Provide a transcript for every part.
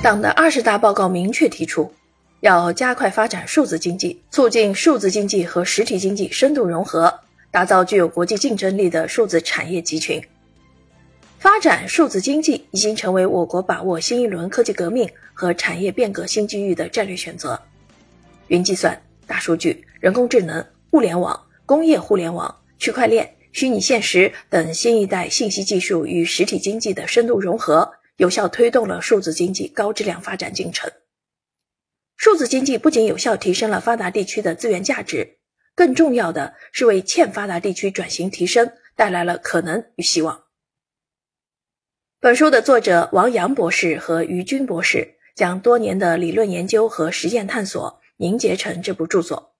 党的二十大报告明确提出，要加快发展数字经济，促进数字经济和实体经济深度融合，打造具有国际竞争力的数字产业集群。发展数字经济已经成为我国把握新一轮科技革命和产业变革新机遇的战略选择。云计算、大数据、人工智能、物联网、工业互联网、区块链、虚拟现实等新一代信息技术与实体经济的深度融合，有效推动了数字经济高质量发展进程。数字经济不仅有效提升了发达地区的资源价值，更重要的是为欠发达地区转型提升带来了可能与希望。本书的作者王阳博士和于军博士将多年的理论研究和实践探索凝结成这部著作，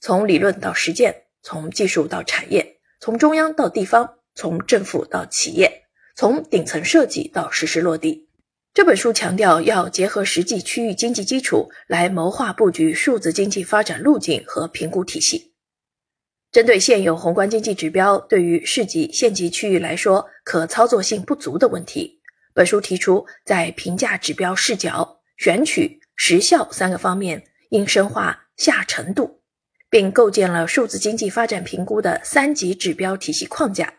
从理论到实践，从技术到产业，从中央到地方，从政府到企业，从顶层设计到实施落地。这本书强调要结合实际区域经济基础来谋划布局数字经济发展路径和评估体系。针对现有宏观经济指标对于市级、县级区域来说可操作性不足的问题，本书提出在评价指标视角、选取、时效三个方面应深化下沉度，并构建了数字经济发展评估的三级指标体系框架，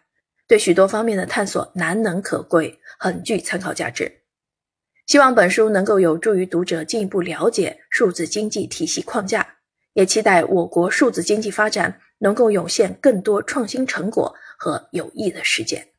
对许多方面的探索难能可贵，很具参考价值。希望本书能够有助于读者进一步了解数字经济体系框架，也期待我国数字经济发展。能够涌现更多创新成果和有益的实践。